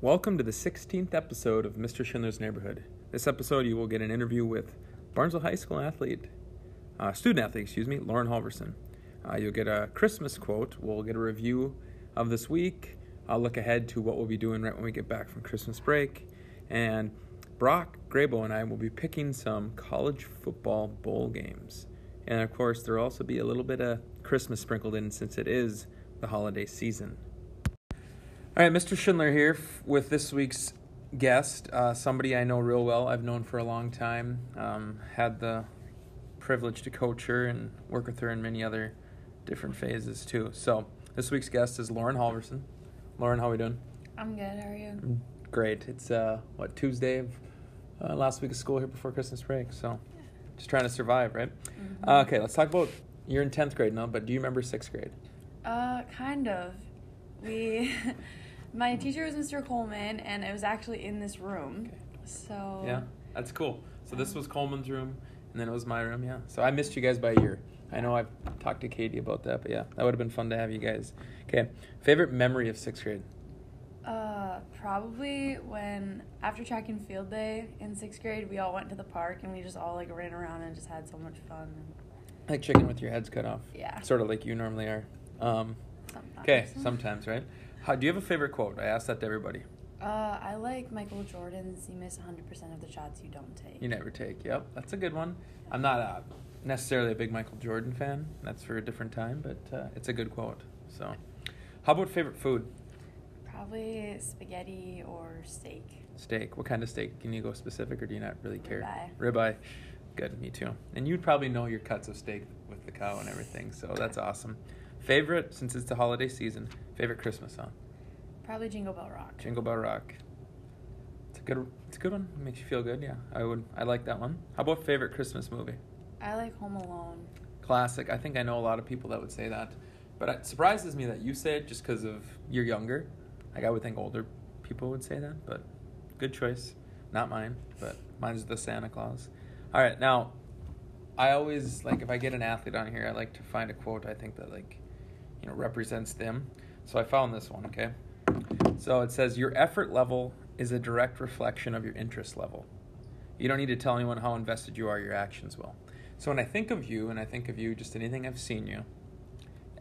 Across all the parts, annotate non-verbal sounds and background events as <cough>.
Welcome to the 16th episode of Mr. Schindler's Neighborhood. This episode, you will get an interview with Barnesville High School athlete, uh, student athlete, excuse me, Lauren Halverson. Uh, you'll get a Christmas quote. We'll get a review of this week. I'll look ahead to what we'll be doing right when we get back from Christmas break. And Brock Grabo and I will be picking some college football bowl games. And of course, there will also be a little bit of Christmas sprinkled in since it is the holiday season. All right, Mr. Schindler here f- with this week's guest, uh, somebody I know real well. I've known for a long time. Um, had the privilege to coach her and work with her in many other different phases too. So this week's guest is Lauren Halverson. Lauren, how are we doing? I'm good. How are you? Great. It's uh, what Tuesday of uh, last week of school here before Christmas break. So just trying to survive, right? Mhm. Uh, okay, let's talk about. You're in tenth grade now, but do you remember sixth grade? Uh, kind of. We, <laughs> my teacher was Mr. Coleman, and it was actually in this room. Okay. So. Yeah, that's cool. So this was Coleman's room, and then it was my room. Yeah. So I missed you guys by a year. I know I've talked to Katie about that, but yeah, that would have been fun to have you guys. Okay. Favorite memory of sixth grade? Uh, probably when after track and field day in sixth grade, we all went to the park and we just all like ran around and just had so much fun. Like chicken with your heads cut off. Yeah. Sort of like you normally are. Um, okay, sometimes, right? How, do you have a favorite quote? I asked that to everybody. Uh, I like Michael Jordan's. You miss 100% of the shots you don't take. You never take. Yep, that's a good one. I'm not uh, necessarily a big Michael Jordan fan. That's for a different time, but uh, it's a good quote. So, how about favorite food? Probably spaghetti or steak. Steak. What kind of steak? Can you go specific, or do you not really care? Ribeye. Ribeye. Good. Me too. And you'd probably know your cuts of steak with the cow and everything. So that's awesome. Favorite, since it's the holiday season. Favorite Christmas song? Probably Jingle Bell Rock. Jingle Bell Rock. It's a good. It's a good one. Makes you feel good. Yeah, I would. I like that one. How about favorite Christmas movie? I like Home Alone. Classic. I think I know a lot of people that would say that, but it surprises me that you say it just because of you're younger. Like I would think older people would say that, but good choice. Not mine, but mine's the Santa Claus. All right, now I always like if I get an athlete on here, I like to find a quote I think that like you know represents them. So I found this one. Okay, so it says your effort level is a direct reflection of your interest level. You don't need to tell anyone how invested you are, your actions will. So when I think of you and I think of you, just anything I've seen you,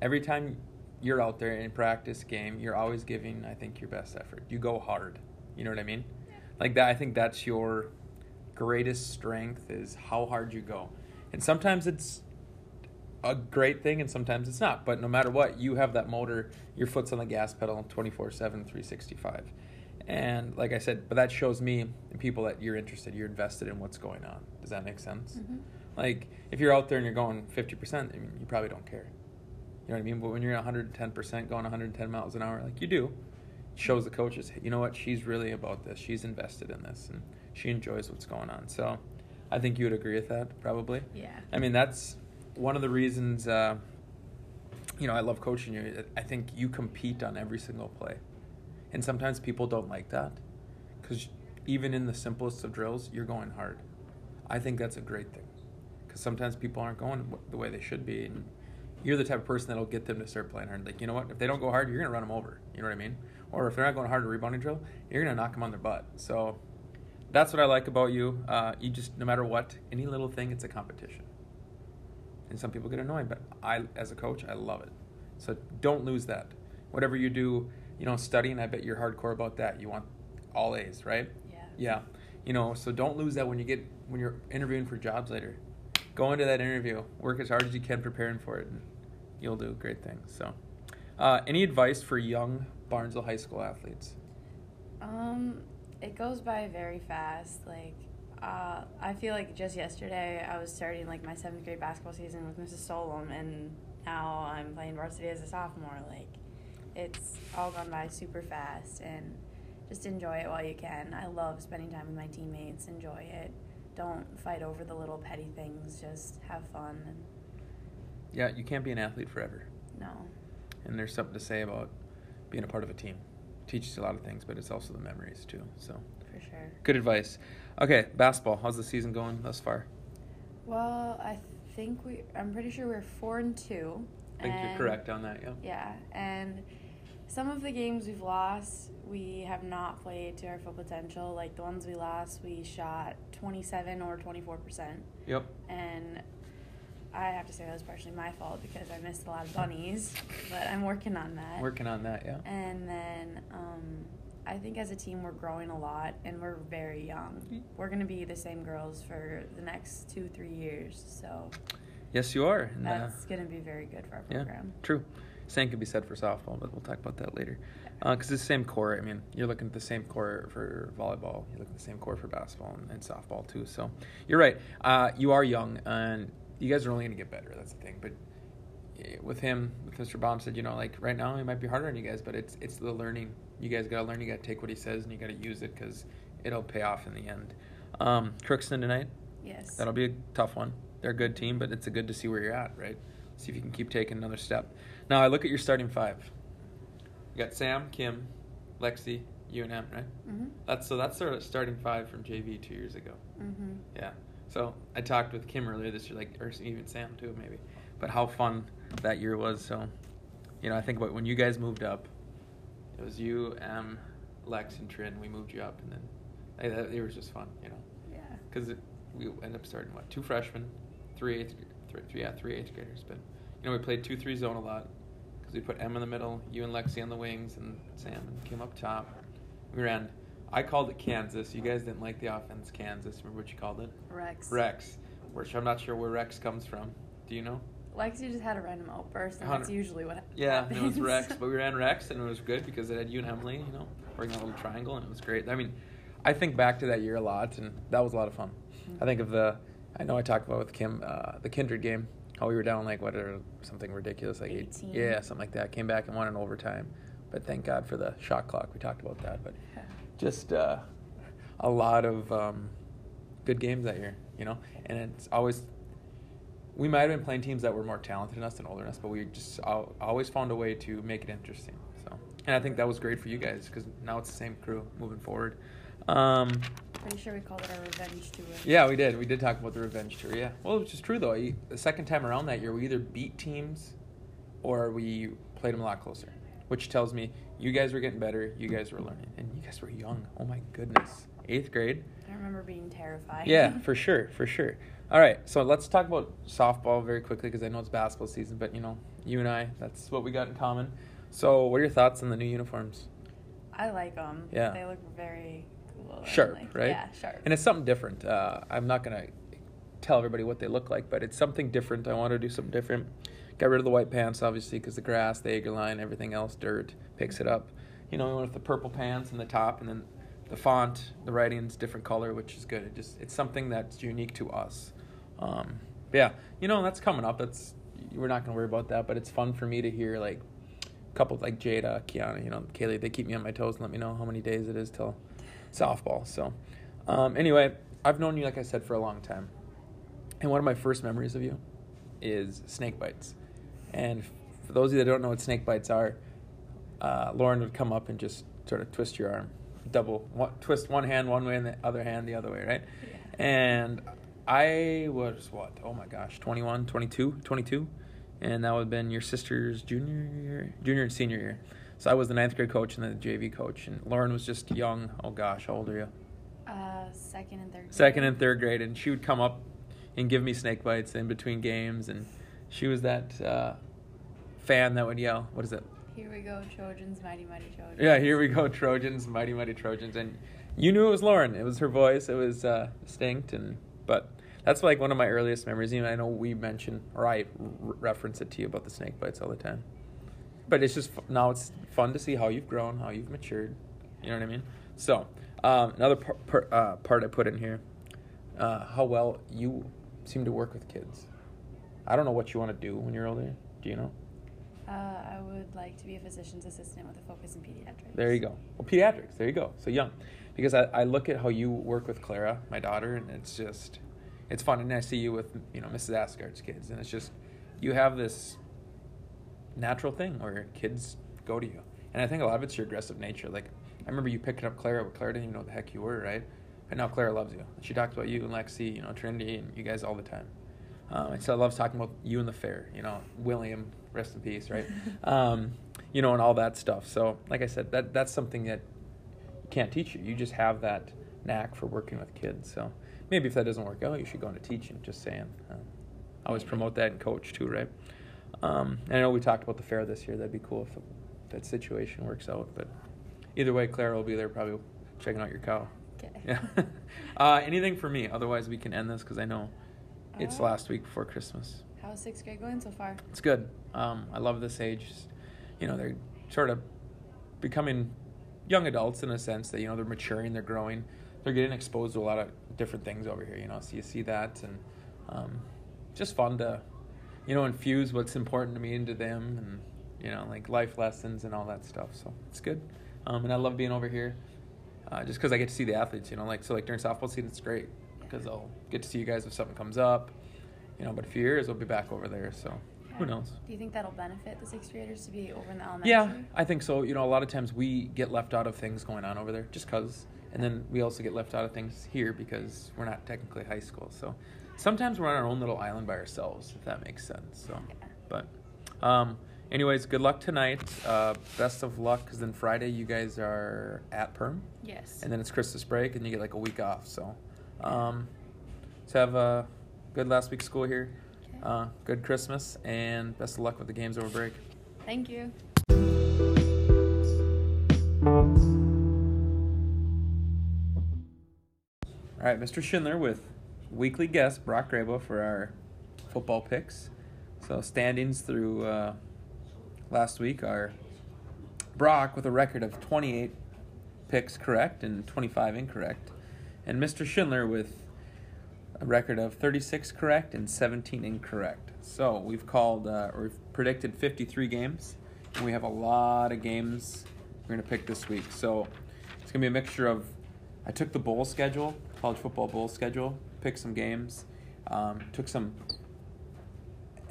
every time you're out there in practice game, you're always giving, I think, your best effort. You go hard. You know what I mean? Like that, I think that's your greatest strength is how hard you go. And sometimes it's a great thing and sometimes it's not. But no matter what, you have that motor, your foot's on the gas pedal 24 7, 365. And like I said, but that shows me and people that you're interested, you're invested in what's going on. Does that make sense? Mhm. Like if you're out there and you're going 50%, I mean, you probably don't care. You know what I mean? But when you're 110% going 110 miles an hour, like you do, shows the coaches, you know what? She's really about this. She's invested in this and she enjoys what's going on. So I think you would agree with that, probably. Yeah. I mean, that's one of the reasons, uh, you know, I love coaching you. I think you compete on every single play. And sometimes people don't like that because even in the simplest of drills, you're going hard. I think that's a great thing because sometimes people aren't going the way they should be. And you're the type of person that'll get them to start playing hard. Like, you know what? If they don't go hard, you're going to run them over. You know what I mean? Or if they're not going hard to rebounding drill, you're going to knock them on their butt. So that's what I like about you. Uh, you just, no matter what, any little thing, it's a competition. And some people get annoyed, but I, as a coach, I love it. So don't lose that. Whatever you do, you know, studying, I bet you're hardcore about that. You want all A's, right? Yeah. Yeah. You know, so don't lose that when you get when you're interviewing for jobs later. Go into that interview, work as hard as you can preparing for it, and you'll do great things. So, uh, any advice for young Barnesville High School athletes? Um, it goes by very fast. Like, uh, I feel like just yesterday I was starting like my seventh grade basketball season with Mrs. Solom, and now I'm playing varsity as a sophomore. Like, it's all gone by super fast, and just enjoy it while you can. I love spending time with my teammates. Enjoy it. Don't fight over the little petty things. Just have fun. And Yeah, you can't be an athlete forever, no, and there's something to say about being a part of a team. teaches you a lot of things, but it's also the memories too. So, for sure. good advice. Okay, basketball. How's the season going thus far? Well, I think we. I'm pretty sure we're four and two, I think you're correct on that. Yeah. Yeah, and some of the games we've lost, we have not played to our full potential. Like the ones we lost, we shot 27 or 24%. Yep. And I have to say that was partially my fault because I missed a lot of bunnies, but I'm working on that. Working on that. Yeah. And then um, I think as a team, we're growing a lot and we're very young. Mm. We're going to be the same girls for the next two, three years. So Yes, you are. And, uh, that's going to be very good for our yeah. program. True. Same could be said for softball, but we'll talk about that later. Because it's the same core. I mean, you're looking at the same core for volleyball. You look at the same core for basketball and, and softball too. So you're right. Uh, you are young, and you guys are only going to get better. That's the thing. But eh, with him, with Mr. Baum said, you know, like right now it might be harder on you guys, but it's it's the learning. You guys got to learn. You got to take what he says, and you got to use it because it'll pay off in the end. Um, Crookston tonight. Yes. That'll be a tough one. They're a good team, but it's a good to see where you're at, right? See if you can keep taking another step. Now I look at your starting five. You got Sam, Kim, Lexi, you and M, right? Mm-hmm. That's so that's of starting five from JV two years ago. Mm-hmm. Yeah. So I talked with Kim earlier this year, like or even Sam too, maybe. But how fun that year was. So, you know, I think about when you guys moved up. It was you, M, Lex, and Trin. We moved you up, and then hey, that, it was just fun, you know Yeah. because we ended up starting what two freshmen, three eighth, three, three yeah three eighth graders. But you know we played two three zone a lot because we put Em in the middle, you and Lexi on the wings, and Sam and Kim up top. We ran. I called it Kansas. You guys didn't like the offense Kansas. Remember what you called it? Rex. Rex. Which I'm not sure where Rex comes from. Do you know? Lexi just had a random outburst, and that's usually what Yeah, happens. it was Rex, <laughs> but we ran Rex, and it was good because it had you and Emily, you know, working a little triangle, and it was great. I mean, I think back to that year a lot, and that was a lot of fun. I think of the, I know I talked about with Kim, uh, the Kindred game, how we were down like what or something ridiculous, like eight, 18. yeah, something like that. Came back and won in overtime, but thank God for the shot clock. We talked about that, but just uh, a lot of um, good games that year, you know. And it's always we might have been playing teams that were more talented than us and older than us, but we just always found a way to make it interesting. So, and I think that was great for you guys because now it's the same crew moving forward. Um, Pretty sure we called it our revenge tour. yeah, we did. We did talk about the revenge tour. Yeah, well, which is true though. The second time around that year, we either beat teams or we played them a lot closer, which tells me you guys were getting better, you guys were learning, and you guys were young. Oh my goodness, eighth grade. I remember being terrified. Yeah, <laughs> for sure, for sure. All right, so let's talk about softball very quickly because I know it's basketball season, but you know, you and I, that's what we got in common. So, what are your thoughts on the new uniforms? I like them. Yeah. They look very cool. Sharp, like- right? Yeah, sharp. And it's something different. Uh, I'm not gonna tell everybody what they look like, but it's something different. I want to do something different. Got rid of the white pants, obviously, because the grass, the Ager line, everything else, dirt picks it up. You know, we went with the purple pants and the top, and then the font, the writing's different color, which is good. It just it's something that's unique to us. Um, yeah, you know that's coming up. That's we're not gonna worry about that, but it's fun for me to hear like a couple like Jada, Kiana, you know, Kaylee. They keep me on my toes and let me know how many days it is till softball. So um, anyway, I've known you like I said for a long time, and one of my first memories of you is snake bites. And for those of you that don't know what snake bites are, uh, Lauren would come up and just sort of twist your arm, double one, twist one hand one way and the other hand the other way, right? Yeah. And I was what? Oh my gosh, 21, 22, 22. And that would have been your sister's junior year, junior and senior year. So I was the ninth grade coach and then the JV coach. And Lauren was just young. Oh gosh, how old are you? Uh, second and third. Second and third grade. And she would come up and give me snake bites in between games. And she was that uh, fan that would yell, what is it? Here we go, Trojans, mighty mighty Trojans. Yeah, here we go, Trojans, mighty mighty Trojans, and you knew it was Lauren. It was her voice. It was uh, distinct, and but that's like one of my earliest memories. Even I know we mention or I r- reference it to you about the snake bites all the time. But it's just now it's fun to see how you've grown, how you've matured. You know what I mean? So um, another par- par- uh, part I put in here, uh, how well you seem to work with kids. I don't know what you want to do when you're older. Do you know? Uh, I would like to be a physician's assistant with a focus in pediatrics. There you go. Well, pediatrics. There you go. So young, because I, I look at how you work with Clara, my daughter, and it's just, it's fun. And I see you with you know Mrs. Asgard's kids, and it's just, you have this natural thing where kids go to you, and I think a lot of it's your aggressive nature. Like I remember you picking up Clara, but Clara didn't even know what the heck you were, right? And now Clara loves you. She talks about you and Lexi, you know Trinity, and you guys all the time. Um, and so I love talking about you and the fair. You know William rest in peace, right? <laughs> um, you know, and all that stuff. So, like I said, that that's something that you can't teach you. You just have that knack for working with kids. So maybe if that doesn't work out, you should go into teaching. Just saying. Um, I always promote that and coach too, right? Um, and I know we talked about the fair this year. That'd be cool if that situation works out. But either way, Clara will be there probably checking out your cow. Okay. Yeah. <laughs> uh, anything for me? Otherwise, we can end this because I know it's Uh, last week before Christmas. How's sixth grade going so far? It's good. Um, I love this age. You know, they're sort of becoming young adults in a sense that you know they're maturing, they're growing, they're getting exposed to a lot of different things over here. You know, so you see that, and um, just fun to, you know, infuse what's important to me into them, and you know, like life lessons and all that stuff. So it's good, um, and I love being over here, uh, just because I get to see the athletes. You know, like so like during softball season, it's great because I'll get to see you guys if something comes up. You know, but a few years we'll be back over there. So who knows? Do you think that'll benefit the sixth graders to be over in the elementary? Yeah, I think so. You know, a lot of times we get left out of things going on over there just because, and then we also get left out of things here because we're not technically high school. So sometimes we're on our own little island by ourselves, if that makes sense. So, Yeah. but, um, anyways, good luck tonight. Uh, best of luck because then Friday you guys are at Perham, Yes. and then it's Christmas break and you get like a week off. So, um, so have a good last week of school here. Uh, good Christmas and best of luck with the games over break. Thank you. All right, Mr. Schindler with weekly guest Brock Grabo for our football picks. So standings through uh, last week are Brock with a record of 28 picks correct and 25 incorrect, and Mr. Schindler with a record of 36 correct and 17 incorrect. So we've called uh, or we've predicted 53 games, and we have a lot of games we're gonna pick this week. So it's gonna be a mixture of I took the bowl schedule, college football bowl schedule, picked some games, um, took some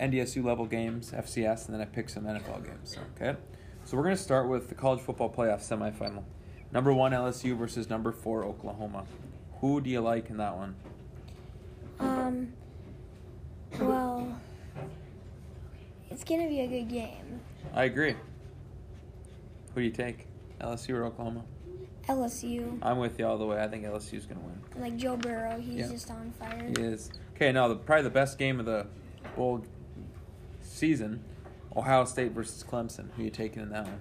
NDSU level games, FCS, and then I picked some NFL games. Okay, so we're gonna start with the college football playoff semifinal. Number one LSU versus number four Oklahoma. Who do you like in that one? Um, well, it's gonna be a good game. I agree. Who do you take? LSU or Oklahoma? LSU, I'm with you all the way. I think LSU's gonna win. like Joe Burrow, he's Yeah. just on fire. He is. Okay, now the, probably the best game of the bowl season, Ohio State versus Clemson. Who you taking in that one?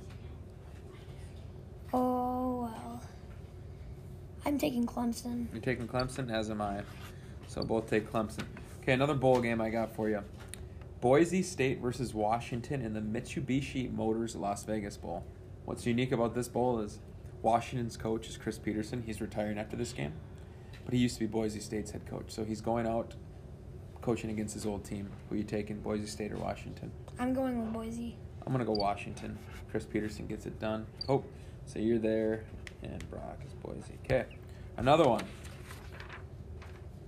Oh well, I'm taking Clemson. You're taking Clemson, as am I. So both take Clemson. Okay, another bowl game I got for you. Boise State versus Washington in the Mitsubishi Motors Las Vegas Bowl. What's unique about this bowl is Washington's coach is Chris Petersen. He's retiring after this game, but he used to be Boise State's head coach. So he's going out coaching against his old team. Who you taking, Boise State or Washington? I'm going with Boise. I'm gonna go Washington. Chris Petersen gets it done. Oh, so you're there, and Brock is Boise. Okay, another one.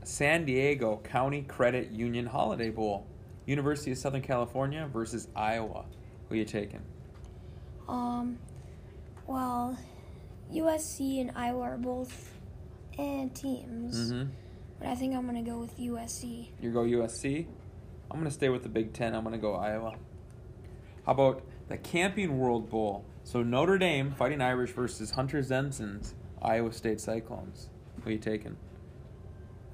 San Diego County Credit Union Holiday Bowl, University of Southern California versus Iowa. Who are you taking? Um, well, USC and Iowa are both eh, teams, Mm-hmm. but I think I'm gonna go with USC. You go USC. I'm gonna stay with the Big Ten. I'm gonna go Iowa. How about the Camping World Bowl? So Notre Dame Fighting Irish versus Hunter Zenzen's Iowa State Cyclones. Who you taking?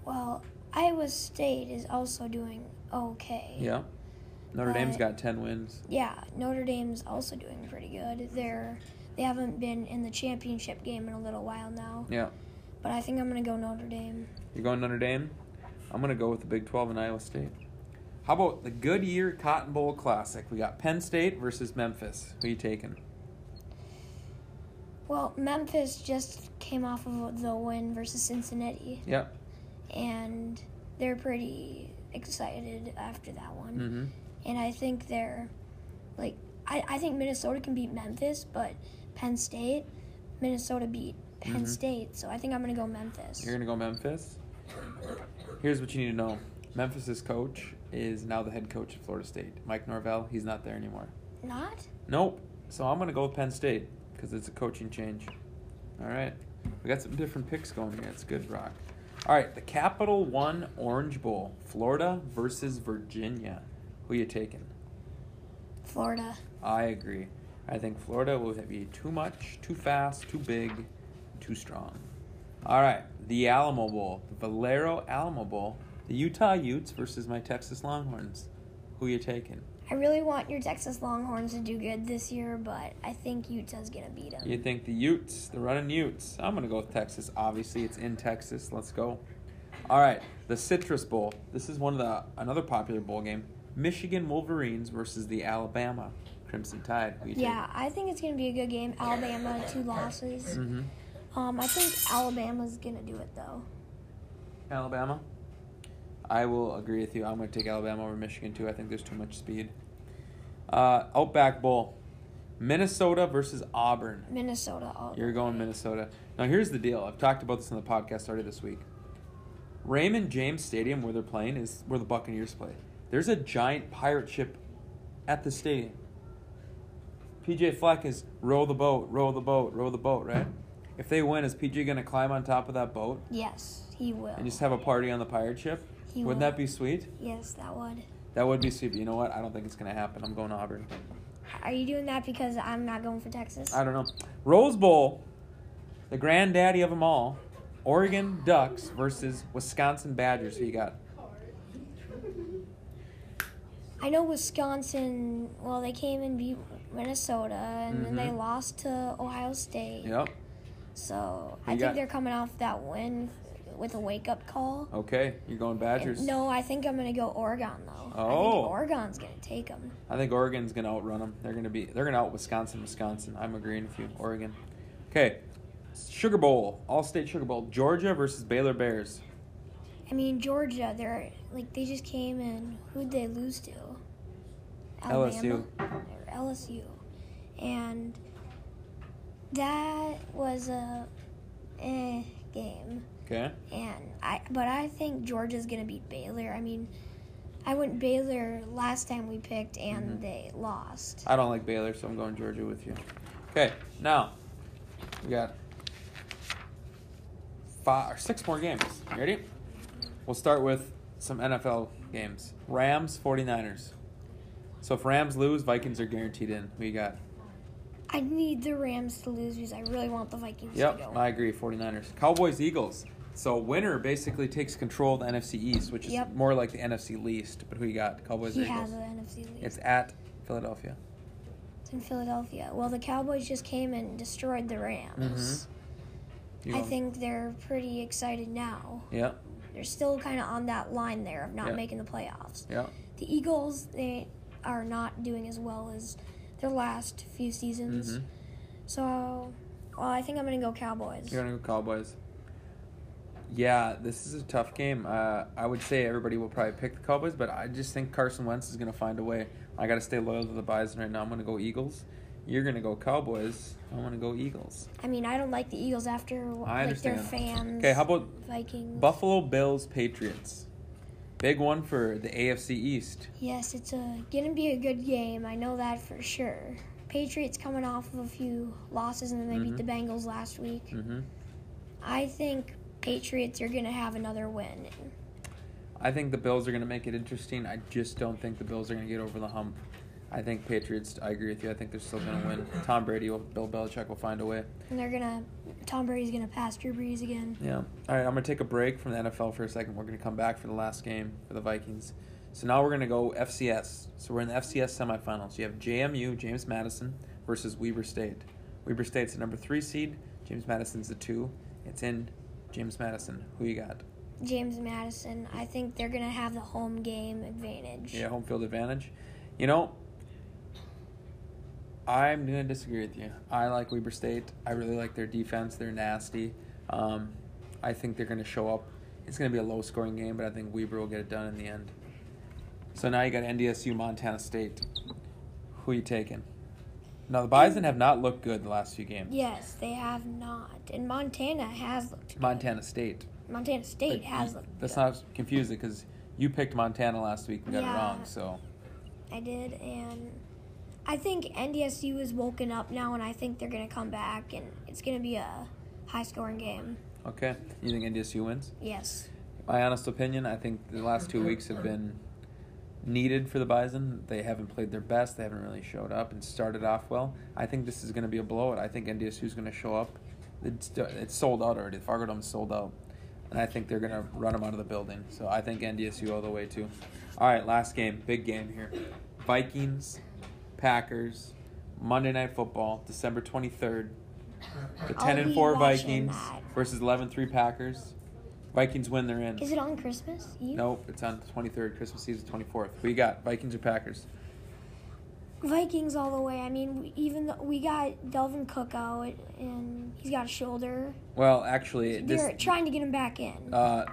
Well, Iowa State is also doing okay. Yeah. Notre Dame's got 10 wins. Yeah, Notre Dame's also doing pretty good. They're they haven't been in the championship game in a little while now, Yeah. but I think I'm gonna go Notre Dame. You're going Notre Dame? I'm going to go with the Big 12 and Iowa State. How about the Goodyear Cotton Bowl Classic? We got Penn State versus Memphis. Who are you taking? Well, Memphis just came off of the win versus Cincinnati, Yep. and they're pretty excited after that one. Mm-hmm. And I think they're like I, I think Minnesota can beat Memphis, but Penn State, Minnesota beat Penn Mhm. State, so I think I'm gonna go Memphis. You're going to go Memphis? Here's what you need to know Memphis's coach is now the head coach of Florida State. Mike Norvell, he's not there anymore. Not? Nope. So I'm going to go with Penn State because it's a coaching change. All right. We got some different picks going here. It's good, Rock. All right. The Capital One Orange Bowl, Florida versus Virginia. Who you taking? Florida. I agree. I think Florida will be too much, too fast, too big, too strong. All right, the Alamo Bowl, the Valero Alamo Bowl, the Utah Utes versus my Texas Longhorns. Who you taking? I really want your Texas Longhorns to do good this year, but I think Utah's gonna beat them. You think the Utes, the running Utes? I'm gonna go with Texas. Obviously, it's in Texas. Let's go. All right, the Citrus Bowl. This is one of the another popular bowl game. Michigan Wolverines versus the Alabama Crimson Tide. Yeah, I think it's gonna be a good game. Alabama two losses. Mm-hmm. Um, I think Alabama's gonna do it though. Alabama. I will agree with you. I'm going to take Alabama over Michigan too. I think there's too much speed. Uh, Outback Bowl, Minnesota versus Auburn. Minnesota. All You're going Minnesota. Now here's the deal. I've talked about this in the podcast already this week. Raymond James Stadium, where they're playing, is where the Buccaneers play. There's a giant pirate ship at the stadium. PJ Fleck is row the boat, row the boat, row the boat, right? If they win, is PJ going to climb on top of that boat Yes, he will. and just have a party on the pirate ship? He Wouldn't that be sweet? Yes, that would. That would be sweet. But you know what? I don't think it's going to happen. I'm going to Auburn. Are you doing that because I'm not going for Texas? I don't know. Rose Bowl, the granddaddy of them all, Oregon Ducks versus Wisconsin Badgers. Who you got? I know Wisconsin. Well, they came and beat Minnesota, and then they Mhm. lost to Ohio State. Yep. So Who I think got? they're coming off that win with a wake up call. Okay, you're going Badgers. No, I think I'm gonna go Oregon though. I Oh. think Oregon's gonna take them. I think Oregon's going to outrun them. They're going to be. They're going to out Wisconsin. Wisconsin. I'm agreeing with you. Oregon. Okay. Sugar Bowl, All-State Sugar Bowl, Georgia versus Baylor Bears. I mean Georgia, they're like they just came and who'd they lose to? LSU. Or LSU, and that was a eh game. Okay. And I, but I think Georgia's gonna beat Baylor. I mean, I went Baylor last time we picked, and Mhm. they lost. I don't like Baylor, so I'm going Georgia with you. Okay, now we got five or six more games. You ready? We'll start with some NFL games. Rams, 49ers. So if Rams lose, Vikings are guaranteed in. You got? I need the Rams to lose because I really want the Vikings Yep, to go. I agree. 49ers. Cowboys, Eagles. So winner basically takes control of the NFC East, which is Yep. more like the NFC least. But who you got? Cowboys, he or has Eagles? the NFC lead. It's at Philadelphia. It's in Philadelphia. Well, the Cowboys just came and destroyed the Rams. You I think they're pretty excited now. Yeah, They're still kind of on that line there of not Yeah. making the playoffs. yeah. The Eagles, they are not doing as well as their last few seasons. hmm So, well, I think I'm going to go Cowboys. You're gonna go Cowboys. Yeah, this is a tough game. Uh, I would say everybody will probably pick the Cowboys, but I just think Carson Wentz is gonna find a way. I gotta stay loyal to the Bison right now. I'm gonna go Eagles. You're gonna go Cowboys. I'm gonna go Eagles. I mean, I don't like the Eagles after I like their fans. Okay, how about Vikings? Buffalo Bills Patriots? Big one for the AFC East. Yes, it's a gonna be a good game. I know that for sure. Patriots coming off of a few losses and then they Mhm. beat the Bengals last week. hmm I think Patriots are gonna have another win. I think the Bills are gonna make it interesting. I just don't think the Bills are gonna get over the hump. I think Patriots. I agree with you. I think they're still gonna win. Tom Brady, will, Bill Belichick will find a way. And they're gonna Tom Brady's gonna pass Drew Brees again. Yeah. All right, I'm going to take a break from the NFL for a second. We're going to come back for the last game for the Vikings. So now we're going to go FCS. So we're in the FCS semifinals. You have JMU, James Madison, versus Weber State. Weber State's the number three seed. James Madison's the two. It's in James Madison. Who you got? James Madison. I think they're gonna have the home game advantage. Yeah, home field advantage. You know, I'm going to disagree with you. I like Weber State. I really like their defense. They're nasty. Um, I think they're going to show up. It's going to be a low scoring game, but I think Weber will get it done in the end. So now you got NDSU, Montana State. Who you taking? Now, the Bison have not looked good the last few games. Yes, they have not. And Montana has looked good. Montana State. Montana State But has looked Let's good. not confuse it because you picked Montana last week and got Yeah. it wrong. So I did, and I think NDSU is woken up now, and I think they're gonna come back, and it's gonna be a high-scoring game. okay, you think NDSU wins? Yes. My honest opinion, I think the last two weeks have been needed for the Bison. They haven't played their best. They haven't really showed up and started off well. I think this is going to be a blowout. I think NDSU is going to show up. It's, it's sold out already. The Fargo Dome's sold out. And I think they're going to run them out of the building. So I think NDSU all the way, too. All right, last game. Big game here. Vikings, Packers, Monday Night Football, December 23rd. The 10 I'll and 4 Vikings that. versus 11 3 Packers. Vikings win, they're in. Is it on Christmas Eve? Nope, it's on the 23rd. Christmas Eve is the 24th. Who you got? Vikings or Packers? Vikings all the way. I mean, even though we got Dalvin Cook out and he's got a shoulder, Well, actually, this they're trying to get him back in. uh,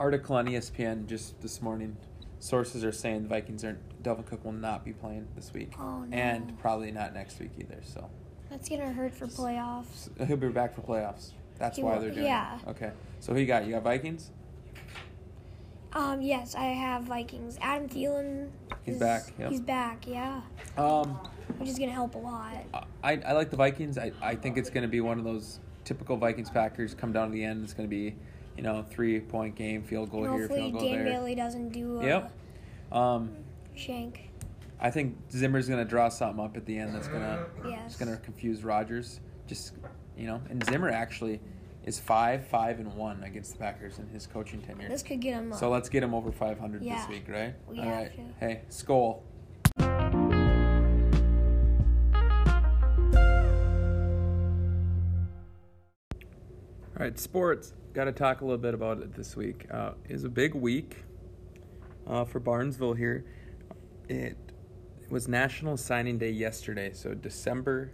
article on ESPN just this morning, sources are saying the Vikings are Dalvin Cook will not be playing this week, Oh, no. and probably not next week either. So That's gonna hurt for playoffs. He'll be back for playoffs. That's He why will- they're doing. yeah. It. Okay. So who you got? You got Vikings. Um, yes, I have Vikings. Adam Thielen. He's is- back, yep. He's back. Yeah, Um, which is gonna help a lot. I, I like the Vikings. I, I think it's going to be one of those typical Vikings Packers come down to the end. It's going to be, you know, three point game, field goal And here, hopefully, field goal Dan there. Bailey doesn't do a Yep. Um, shank. I think Zimmer's going to draw something up at the end that's going to Yes. it's going to confuse Rodgers. Just you know, and Zimmer actually is five, five, and one against the Packers in his coaching tenure. This could get him. So let's get him over 500 this week, right? We All right. to. Hey, Skol. All right, sports. Got to talk a little bit about it this week. Uh, is a big week uh, for Barnesville here. It was National Signing Day yesterday, so December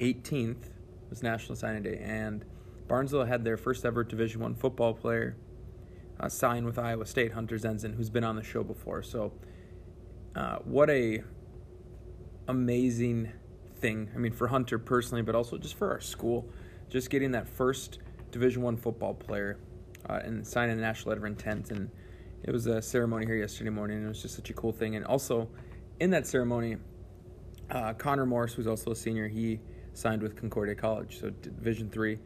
18th was National Signing Day, and Barnesville had their first ever Division One football player uh, sign with Iowa State, Hunter Zenzen, who's been on the show before. So, uh, what a amazing thing! I mean, for Hunter personally, but also just for our school, just getting that first Division One football player uh, and signing the national letter of intent. And it was a ceremony here yesterday morning, and it was just such a cool thing. And also, in that ceremony, uh, Connor Morris, who's also a senior, he signed with Concordia College, so Division Three,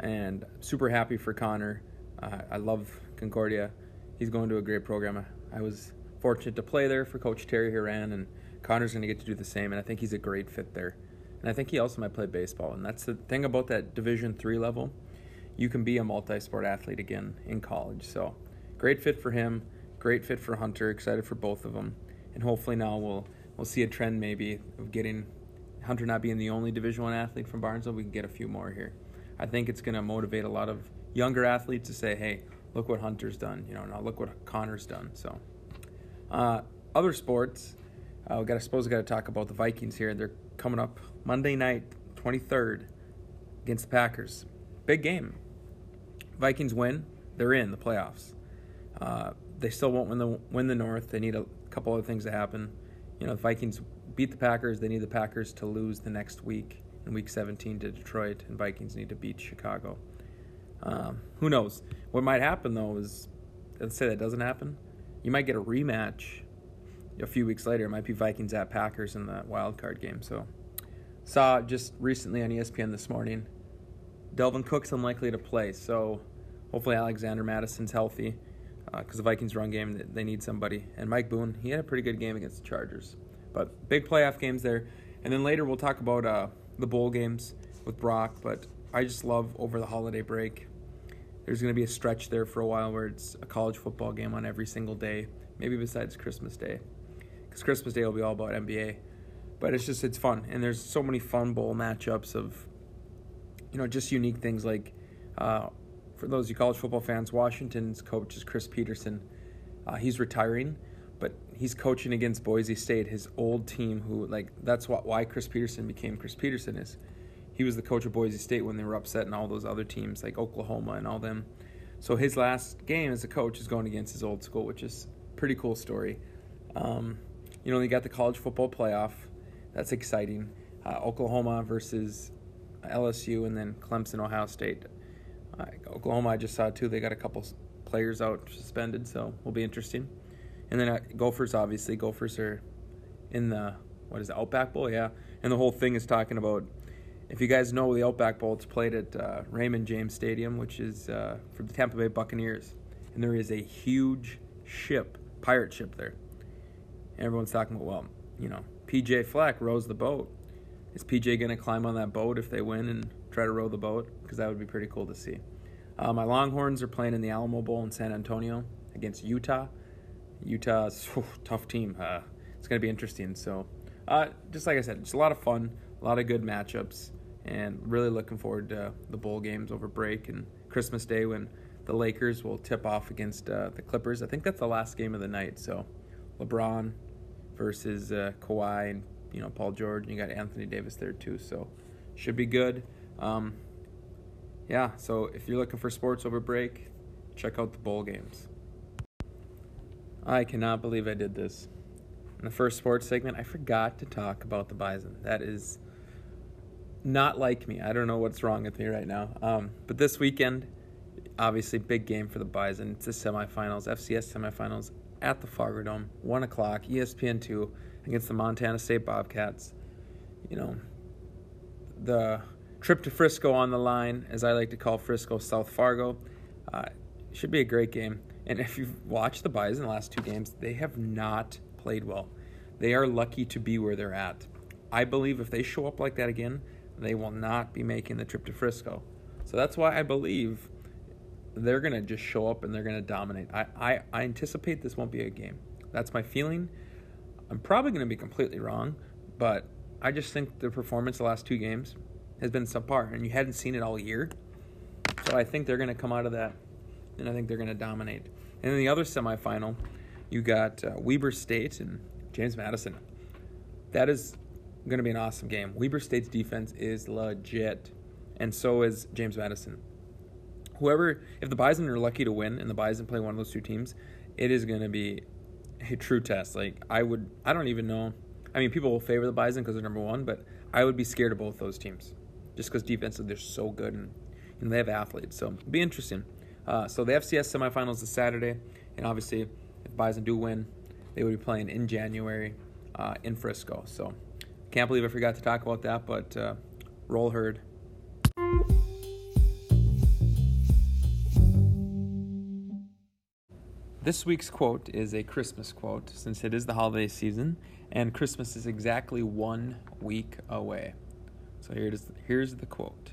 and super happy for Connor. Uh, I love Concordia. He's going to a great program. I was fortunate to play there for Coach Terry Horan, and Connor's going to get to do the same. And I think he's a great fit there. And I think he also might play baseball. And that's the thing about that Division Three level. You can be a multi-sport athlete again in college. So great fit for him. Great fit for Hunter. Excited for both of them. And hopefully now we'll we'll see a trend maybe of getting Hunter not being the only Division One athlete from Barnesville. We can get a few more here. I think it's going to motivate a lot of younger athletes to say, "Hey, look what Hunter's done. You know, now look what Connor's done." So, uh, other sports, uh, we got to suppose we got to talk about the Vikings here. They're coming up Monday night, twenty third, against the Packers. Big game. Vikings win, they're in the playoffs. Uh, they still won't win the win the North. They need a couple other things to happen. You know, the Vikings beat the Packers. They need the Packers to lose the next week in Week 17 to Detroit, and Vikings need to beat Chicago. Um, who knows? What might happen though is, let's say that doesn't happen, you might get a rematch a few weeks later. It might be Vikings at Packers in the wild card game. So, saw just recently on ESPN this morning, Dalvin Cook's unlikely to play. So, hopefully Alexander Mattison's healthy because the Vikings run game they need somebody. And Mike Boone, he had a pretty good game against the Chargers. But big playoff games there. And then later we'll talk about uh, the bowl games with Brock. But I just love over the holiday break. There's going to be a stretch there for a while where it's a college football game on every single day, maybe besides Christmas Day. Because Christmas Day will be all about NBA. But it's just, it's fun. And there's so many fun bowl matchups of, you know, just unique things like, uh, for those of you college football fans, Washington's coach is Chris Petersen. Uh, he's retiring, but he's coaching against Boise State, his old team. Who like that's what why Chris Petersen became Chris Petersen is he was the coach of Boise State when they were upset and all those other teams like Oklahoma and all them. So his last game as a coach is going against his old school, which is pretty cool story. Um, you know, they got the college football playoff. That's exciting. Uh, Oklahoma versus LSU, and then Clemson, Ohio State. Uh, Oklahoma, I just saw too. They got a couple players out suspended, so will be interesting. And then uh, Gophers, obviously, Gophers are in the what is it, Outback Bowl? Yeah, and the whole thing is talking about. If you guys know the Outback Bowl, it's played at uh, Raymond James Stadium, which is uh, for the Tampa Bay Buccaneers, and there is a huge ship, pirate ship there, And everyone's talking about, well, you know, PJ Fleck rows the boat. Is PJ going to climb on that boat if they win and try to row the boat? Because that would be pretty cool to see. Uh, my Longhorns are playing in the Alamo Bowl in San Antonio against Utah. Utah's whew, tough team. Uh, it's going to be interesting. So, uh, just like I said, it's a lot of fun, a lot of good matchups, and really looking forward to the bowl games over break and Christmas Day when the Lakers will tip off against uh, the Clippers. I think that's the last game of the night. So, LeBron versus uh, Kawhi and you know Paul George, and you got Anthony Davis there too. So, should be good. Um, yeah. So if you're looking for sports over break, check out the bowl games. I cannot believe I did this. In the first sports segment, I forgot to talk about the Bison. That is not like me. I don't know what's wrong with me right now. Um, but this weekend, obviously, big game for the Bison. It's the semifinals, FCS semifinals at the Fargo Dome, 1 o'clock, ESPN 2 against the Montana State Bobcats. You know, the trip to Frisco on the line, as I like to call Frisco South Fargo. Uh, should be a great game. And if you've watched the Bison the last two games, they have not played well. They are lucky to be where they're at. I believe if they show up like that again, they will not be making the trip to Frisco. So that's why I believe they're going to just show up and they're going to dominate. I, I, I anticipate this won't be a game. That's my feeling. I'm probably going to be completely wrong, but I just think the performance the last two games has been subpar, and you hadn't seen it all year. So I think they're going to come out of that, and I think they're going to dominate. And in the other semifinal, you got uh, Weber State and James Madison. That is going to be an awesome game. Weber State's defense is legit, and so is James Madison. Whoever, if the Bison are lucky to win and the Bison play one of those two teams, it is going to be a true test. Like I would, I don't even know. I mean, people will favor the Bison because they're number one, but I would be scared of both those teams just because defensively they're so good and, and they have athletes. So it'll be interesting. Uh, so the FCS semifinals is Saturday, and obviously if Bison do win, they will be playing in January uh, in Frisco. So can't believe I forgot to talk about that, but uh, roll herd. This week's quote is a Christmas quote since it is the holiday season and Christmas is exactly one week away. So here's, here's the quote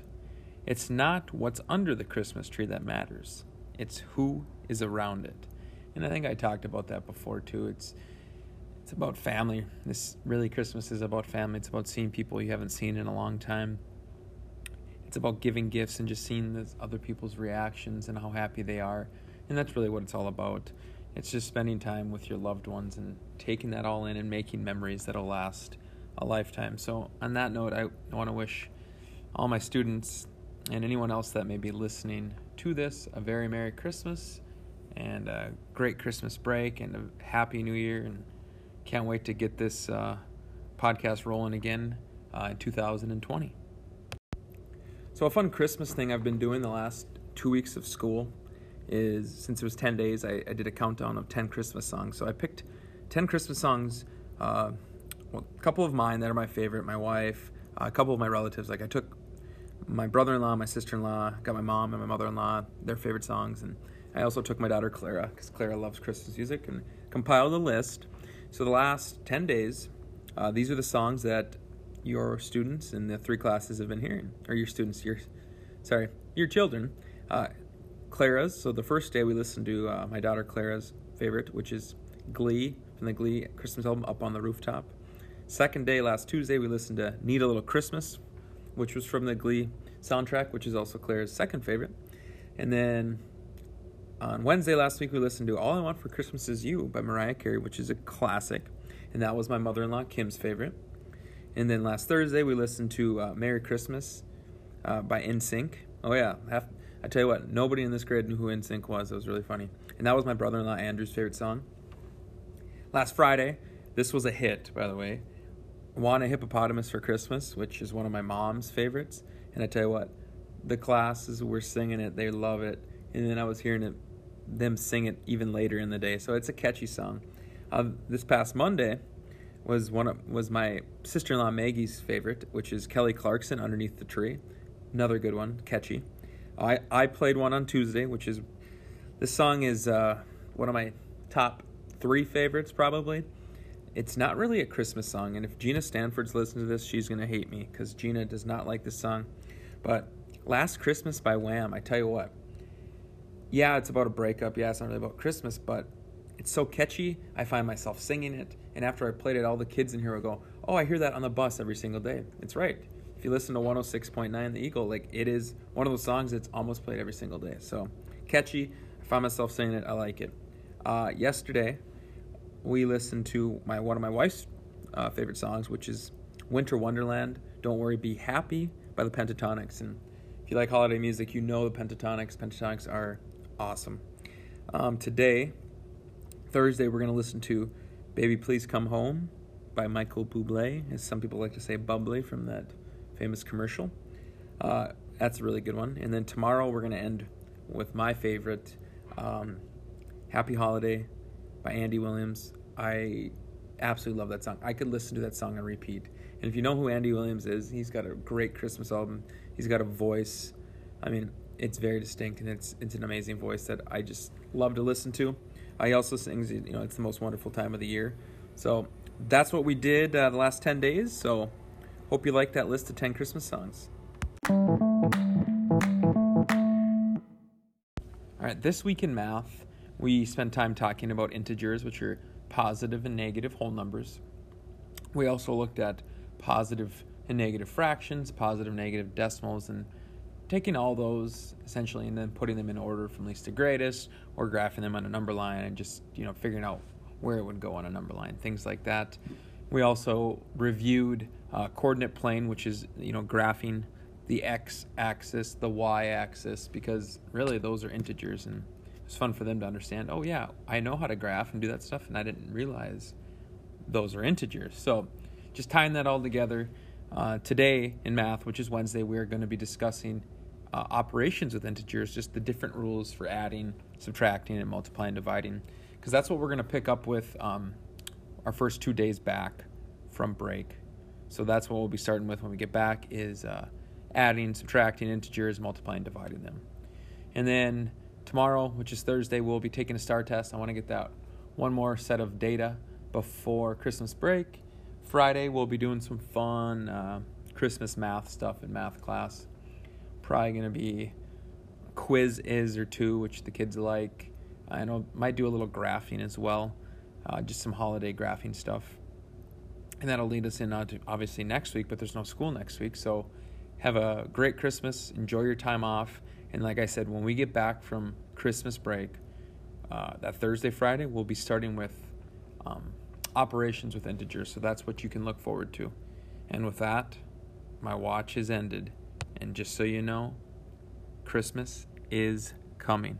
It's not what's under the Christmas tree that matters, it's who is around it. And I think I talked about that before too. It's it's about family. This really Christmas is about family. It's about seeing people you haven't seen in a long time. It's about giving gifts and just seeing the other people's reactions and how happy they are. And that's really what it's all about. It's just spending time with your loved ones and taking that all in and making memories that'll last a lifetime. So, on that note, I want to wish all my students and anyone else that may be listening to this a very Merry Christmas and a great Christmas break and a Happy New Year. And can't wait to get this uh, podcast rolling again uh, in 2020. So, a fun Christmas thing I've been doing the last two weeks of school is since it was 10 days, I, I did a countdown of 10 Christmas songs. So, I picked 10 Christmas songs, uh, well, a couple of mine that are my favorite, my wife, a couple of my relatives. Like, I took my brother in law, my sister in law, got my mom and my mother in law, their favorite songs. And I also took my daughter Clara, because Clara loves Christmas music, and compiled a list so the last 10 days, uh, these are the songs that your students in the three classes have been hearing, or your students, your, sorry, your children. Uh, Clara's, so the first day we listened to uh, my daughter Clara's favorite, which is Glee from the Glee Christmas album, Up on the Rooftop. Second day, last Tuesday, we listened to Need a Little Christmas, which was from the Glee soundtrack, which is also Claire's second favorite. And then on Wednesday last week, we listened to All I Want for Christmas Is You by Mariah Carey, which is a classic. And that was my mother in law, Kim's favorite. And then last Thursday, we listened to uh, Merry Christmas uh, by NSYNC. Oh, yeah. Half, I tell you what, nobody in this grade knew who NSYNC was. It was really funny. And that was my brother in law, Andrew's favorite song. Last Friday, this was a hit, by the way. Want a Hippopotamus for Christmas, which is one of my mom's favorites. And I tell you what, the classes were singing it, they love it. And then I was hearing it them sing it even later in the day. So it's a catchy song. Uh, this past Monday was one of, was my sister-in-law Maggie's favorite, which is Kelly Clarkson "Underneath the Tree." Another good one, catchy. I I played one on Tuesday, which is this song is uh, one of my top three favorites probably. It's not really a Christmas song. And if Gina Stanford's listening to this, she's going to hate me because Gina does not like this song. But Last Christmas by Wham, I tell you what. Yeah, it's about a breakup. Yeah, it's not really about Christmas, but it's so catchy. I find myself singing it. And after I played it, all the kids in here will go, Oh, I hear that on the bus every single day. It's right. If you listen to 106.9 The Eagle, like it is one of those songs that's almost played every single day. So catchy. I find myself singing it. I like it. Uh, yesterday, we listened to my one of my wife's uh, favorite songs, which is Winter Wonderland. Don't worry, be happy by the Pentatonix. And if you like holiday music, you know the Pentatonix. Pentatonix are awesome. Um, today, Thursday, we're going to listen to Baby Please Come Home by Michael Bublé, as some people like to say Bubbly from that famous commercial. Uh, that's a really good one. And then tomorrow, we're going to end with my favorite, um, Happy Holiday by Andy Williams. I absolutely love that song. I could listen to that song on repeat. And if you know who Andy Williams is, he's got a great Christmas album. He's got a voice. I mean, it's very distinct and it's it's an amazing voice that I just love to listen to. I also sings, you know, it's the most wonderful time of the year. So that's what we did uh, the last 10 days. So hope you like that list of 10 Christmas songs. All right, this week in math, we spent time talking about integers, which are positive and negative whole numbers. We also looked at positive and negative fractions, positive, negative decimals, and taking all those essentially and then putting them in order from least to greatest or graphing them on a number line and just, you know, figuring out where it would go on a number line, things like that. We also reviewed uh, coordinate plane, which is, you know, graphing the x axis, the y axis, because really those are integers and it's fun for them to understand, oh, yeah, I know how to graph and do that stuff, and I didn't realize those are integers. So just tying that all together. Uh, today in math, which is Wednesday, we are going to be discussing uh, operations with integers, just the different rules for adding, subtracting, and multiplying, dividing, because that's what we're going to pick up with um, our first two days back from break. So that's what we'll be starting with when we get back is uh, adding, subtracting integers, multiplying, dividing them. And then tomorrow, which is Thursday, we'll be taking a STAR test. I want to get that one more set of data before Christmas break. Friday, we'll be doing some fun uh, Christmas math stuff in math class. Probably going to be Quizizz or two, which the kids like. I know might do a little graphing as well, uh, just some holiday graphing stuff. And that'll lead us in uh, to obviously next week, but there's no school next week. So have a great Christmas. Enjoy your time off. And like I said, when we get back from Christmas break, uh, that Thursday, Friday, we'll be starting with um, operations with integers. So that's what you can look forward to. And with that, my watch is ended. And just so you know, Christmas is coming.